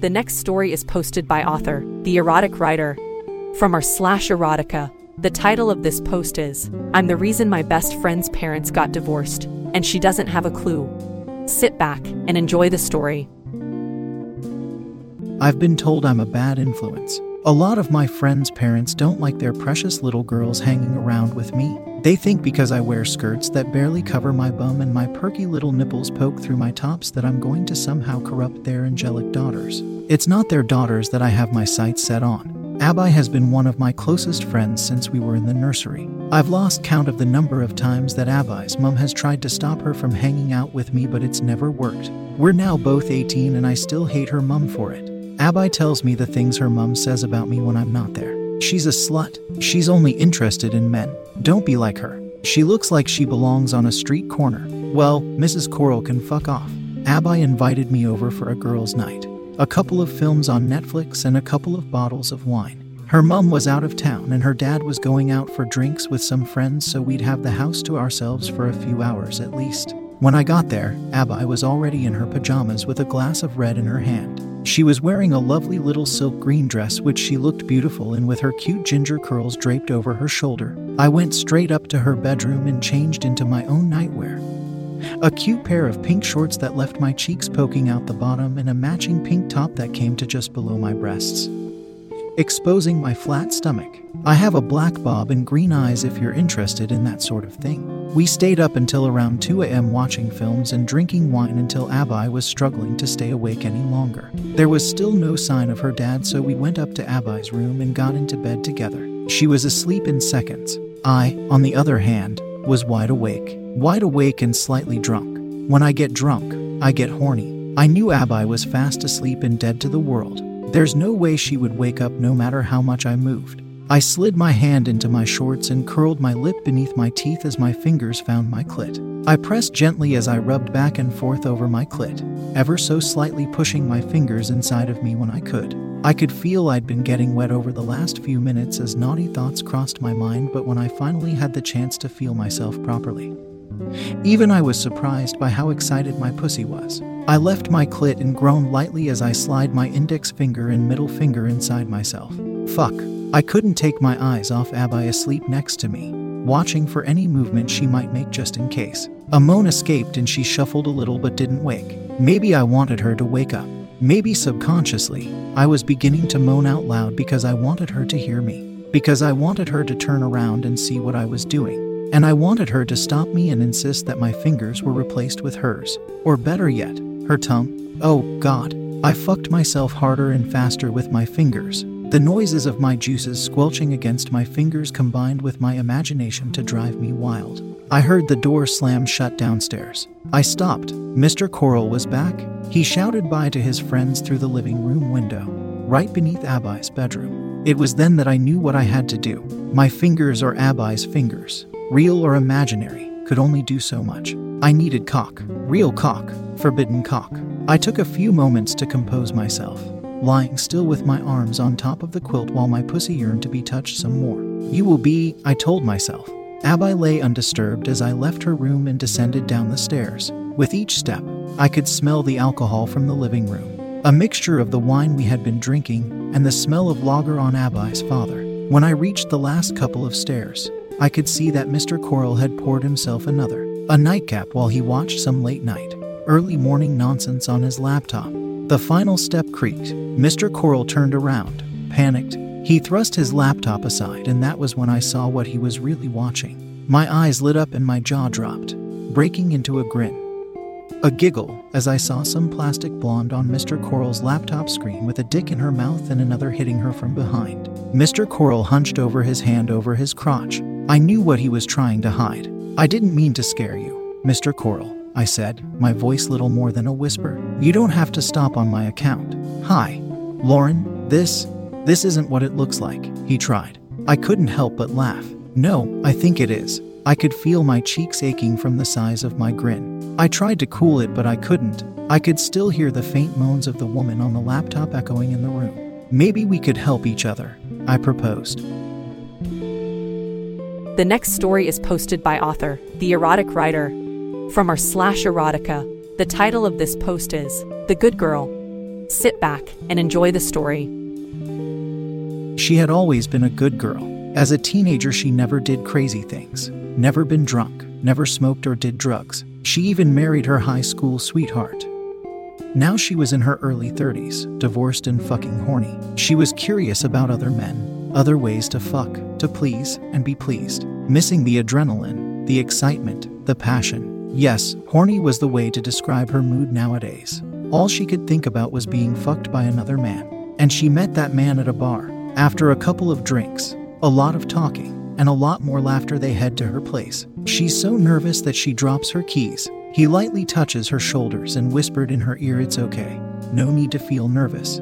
The next story is posted by author, The Erotic Writer, from our slash erotica. The title of this post is I'm the reason my best friend's parents got divorced, and she doesn't have a clue. Sit back and enjoy the story. I've been told I'm a bad influence. A lot of my friends' parents don't like their precious little girls hanging around with me. They think because I wear skirts that barely cover my bum and my perky little nipples poke through my tops that I'm going to somehow corrupt their angelic daughters. It's not their daughters that I have my sights set on. Abai has been one of my closest friends since we were in the nursery. I've lost count of the number of times that Abai's mum has tried to stop her from hanging out with me, but it's never worked. We're now both 18 and I still hate her mum for it. Abai tells me the things her mum says about me when I'm not there. She's a slut. She's only interested in men. Don't be like her. She looks like she belongs on a street corner. Well, Mrs. Coral can fuck off. Abby invited me over for a girls' night. A couple of films on Netflix and a couple of bottles of wine. Her mum was out of town and her dad was going out for drinks with some friends, so we'd have the house to ourselves for a few hours at least. When I got there, Abby was already in her pajamas with a glass of red in her hand. She was wearing a lovely little silk green dress, which she looked beautiful in with her cute ginger curls draped over her shoulder. I went straight up to her bedroom and changed into my own nightwear. A cute pair of pink shorts that left my cheeks poking out the bottom, and a matching pink top that came to just below my breasts, exposing my flat stomach. I have a black bob and green eyes if you're interested in that sort of thing. We stayed up until around 2 a.m. watching films and drinking wine until Abai was struggling to stay awake any longer. There was still no sign of her dad, so we went up to Abai's room and got into bed together. She was asleep in seconds. I, on the other hand, was wide awake. Wide awake and slightly drunk. When I get drunk, I get horny. I knew Abai was fast asleep and dead to the world. There's no way she would wake up no matter how much I moved. I slid my hand into my shorts and curled my lip beneath my teeth as my fingers found my clit. I pressed gently as I rubbed back and forth over my clit, ever so slightly pushing my fingers inside of me when I could. I could feel I'd been getting wet over the last few minutes as naughty thoughts crossed my mind, but when I finally had the chance to feel myself properly, even I was surprised by how excited my pussy was. I left my clit and groaned lightly as I slid my index finger and middle finger inside myself. Fuck. I couldn't take my eyes off Abby asleep next to me, watching for any movement she might make just in case. A moan escaped and she shuffled a little but didn't wake. Maybe I wanted her to wake up. Maybe subconsciously, I was beginning to moan out loud because I wanted her to hear me. Because I wanted her to turn around and see what I was doing. And I wanted her to stop me and insist that my fingers were replaced with hers. Or better yet, her tongue. Oh, God. I fucked myself harder and faster with my fingers. The noises of my juices squelching against my fingers combined with my imagination to drive me wild. I heard the door slam shut downstairs. I stopped. Mr. Coral was back. He shouted bye to his friends through the living room window, right beneath Abai's bedroom. It was then that I knew what I had to do. My fingers or Abai's fingers, real or imaginary, could only do so much. I needed cock, real cock, forbidden cock. I took a few moments to compose myself, lying still with my arms on top of the quilt while my pussy yearned to be touched some more. You will be, I told myself. Abai lay undisturbed as I left her room and descended down the stairs. With each step, I could smell the alcohol from the living room, a mixture of the wine we had been drinking and the smell of lager on Abai's father. When I reached the last couple of stairs, I could see that Mr. Coral had poured himself another, a nightcap while he watched some late night, early morning nonsense on his laptop. The final step creaked. Mr. Coral turned around, panicked. He thrust his laptop aside, and that was when I saw what he was really watching. My eyes lit up and my jaw dropped, breaking into a grin. A giggle as I saw some plastic blonde on Mr. Coral's laptop screen with a dick in her mouth and another hitting her from behind. Mr. Coral hunched over his hand over his crotch. I knew what he was trying to hide. I didn't mean to scare you, Mr. Coral, I said, my voice little more than a whisper. You don't have to stop on my account. Hi, Lauren, this, this isn't what it looks like, he tried. I couldn't help but laugh. No, I think it is. I could feel my cheeks aching from the size of my grin. I tried to cool it, but I couldn't. I could still hear the faint moans of the woman on the laptop echoing in the room. Maybe we could help each other, I proposed. The next story is posted by author, the erotic writer, from our slash erotica. The title of this post is The Good Girl. Sit back and enjoy the story. She had always been a good girl. As a teenager, she never did crazy things, never been drunk, never smoked or did drugs. She even married her high school sweetheart. Now she was in her early 30s, divorced and fucking horny. She was curious about other men, other ways to fuck, to please and be pleased, missing the adrenaline, the excitement, the passion. Yes, horny was the way to describe her mood nowadays. All she could think about was being fucked by another man. And she met that man at a bar. After a couple of drinks, a lot of talking, and a lot more laughter, they head to her place. She's so nervous that she drops her keys. He lightly touches her shoulders and whispered in her ear, It's okay. No need to feel nervous.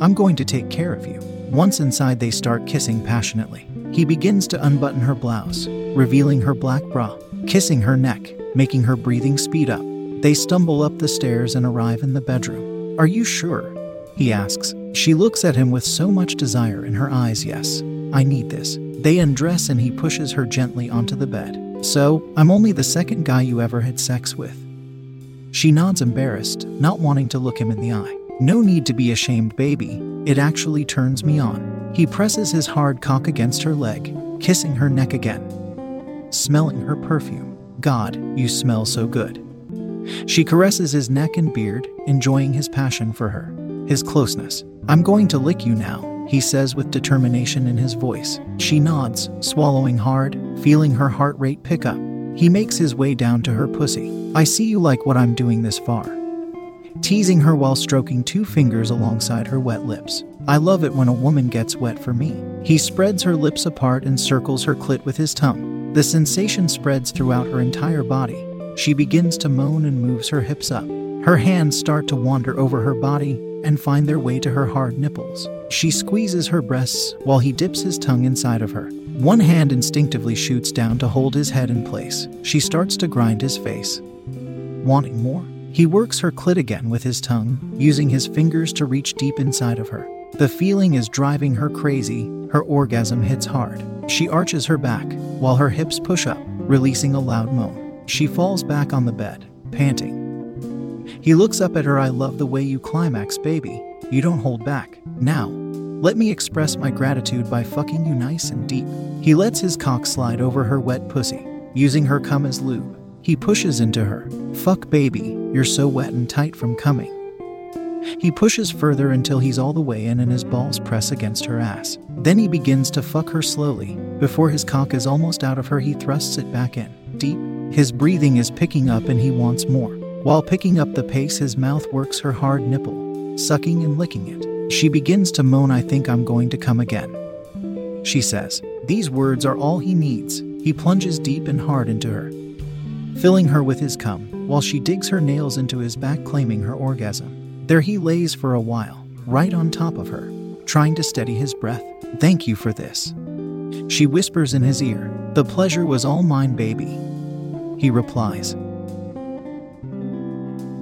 I'm going to take care of you. Once inside, they start kissing passionately. He begins to unbutton her blouse, revealing her black bra, kissing her neck, making her breathing speed up. They stumble up the stairs and arrive in the bedroom. Are you sure? He asks. She looks at him with so much desire in her eyes. Yes, I need this. They undress and he pushes her gently onto the bed. So, I'm only the second guy you ever had sex with. She nods embarrassed, not wanting to look him in the eye. No need to be ashamed, baby. It actually turns me on. He presses his hard cock against her leg, kissing her neck again, smelling her perfume. God, you smell so good. She caresses his neck and beard, enjoying his passion for her, his closeness. I'm going to lick you now, he says with determination in his voice. She nods, swallowing hard, feeling her heart rate pick up. He makes his way down to her pussy. I see you like what I'm doing this far. Teasing her while stroking two fingers alongside her wet lips. I love it when a woman gets wet for me. He spreads her lips apart and circles her clit with his tongue. The sensation spreads throughout her entire body. She begins to moan and moves her hips up. Her hands start to wander over her body and find their way to her hard nipples. She squeezes her breasts while he dips his tongue inside of her. One hand instinctively shoots down to hold his head in place. She starts to grind his face. Wanting more? He works her clit again with his tongue, using his fingers to reach deep inside of her. The feeling is driving her crazy. Her orgasm hits hard. She arches her back while her hips push up, releasing a loud moan. She falls back on the bed, panting. He looks up at her. I love the way you climax, baby. You don't hold back. Now, let me express my gratitude by fucking you nice and deep. He lets his cock slide over her wet pussy, using her cum as lube. He pushes into her. Fuck, baby, you're so wet and tight from coming. He pushes further until he's all the way in and his balls press against her ass. Then he begins to fuck her slowly. Before his cock is almost out of her, he thrusts it back in, deep. His breathing is picking up and he wants more. While picking up the pace, his mouth works her hard nipple, sucking and licking it. She begins to moan, I think I'm going to come again. She says, These words are all he needs. He plunges deep and hard into her, filling her with his cum, while she digs her nails into his back, claiming her orgasm. There he lays for a while, right on top of her, trying to steady his breath. Thank you for this. She whispers in his ear, The pleasure was all mine, baby. He replies,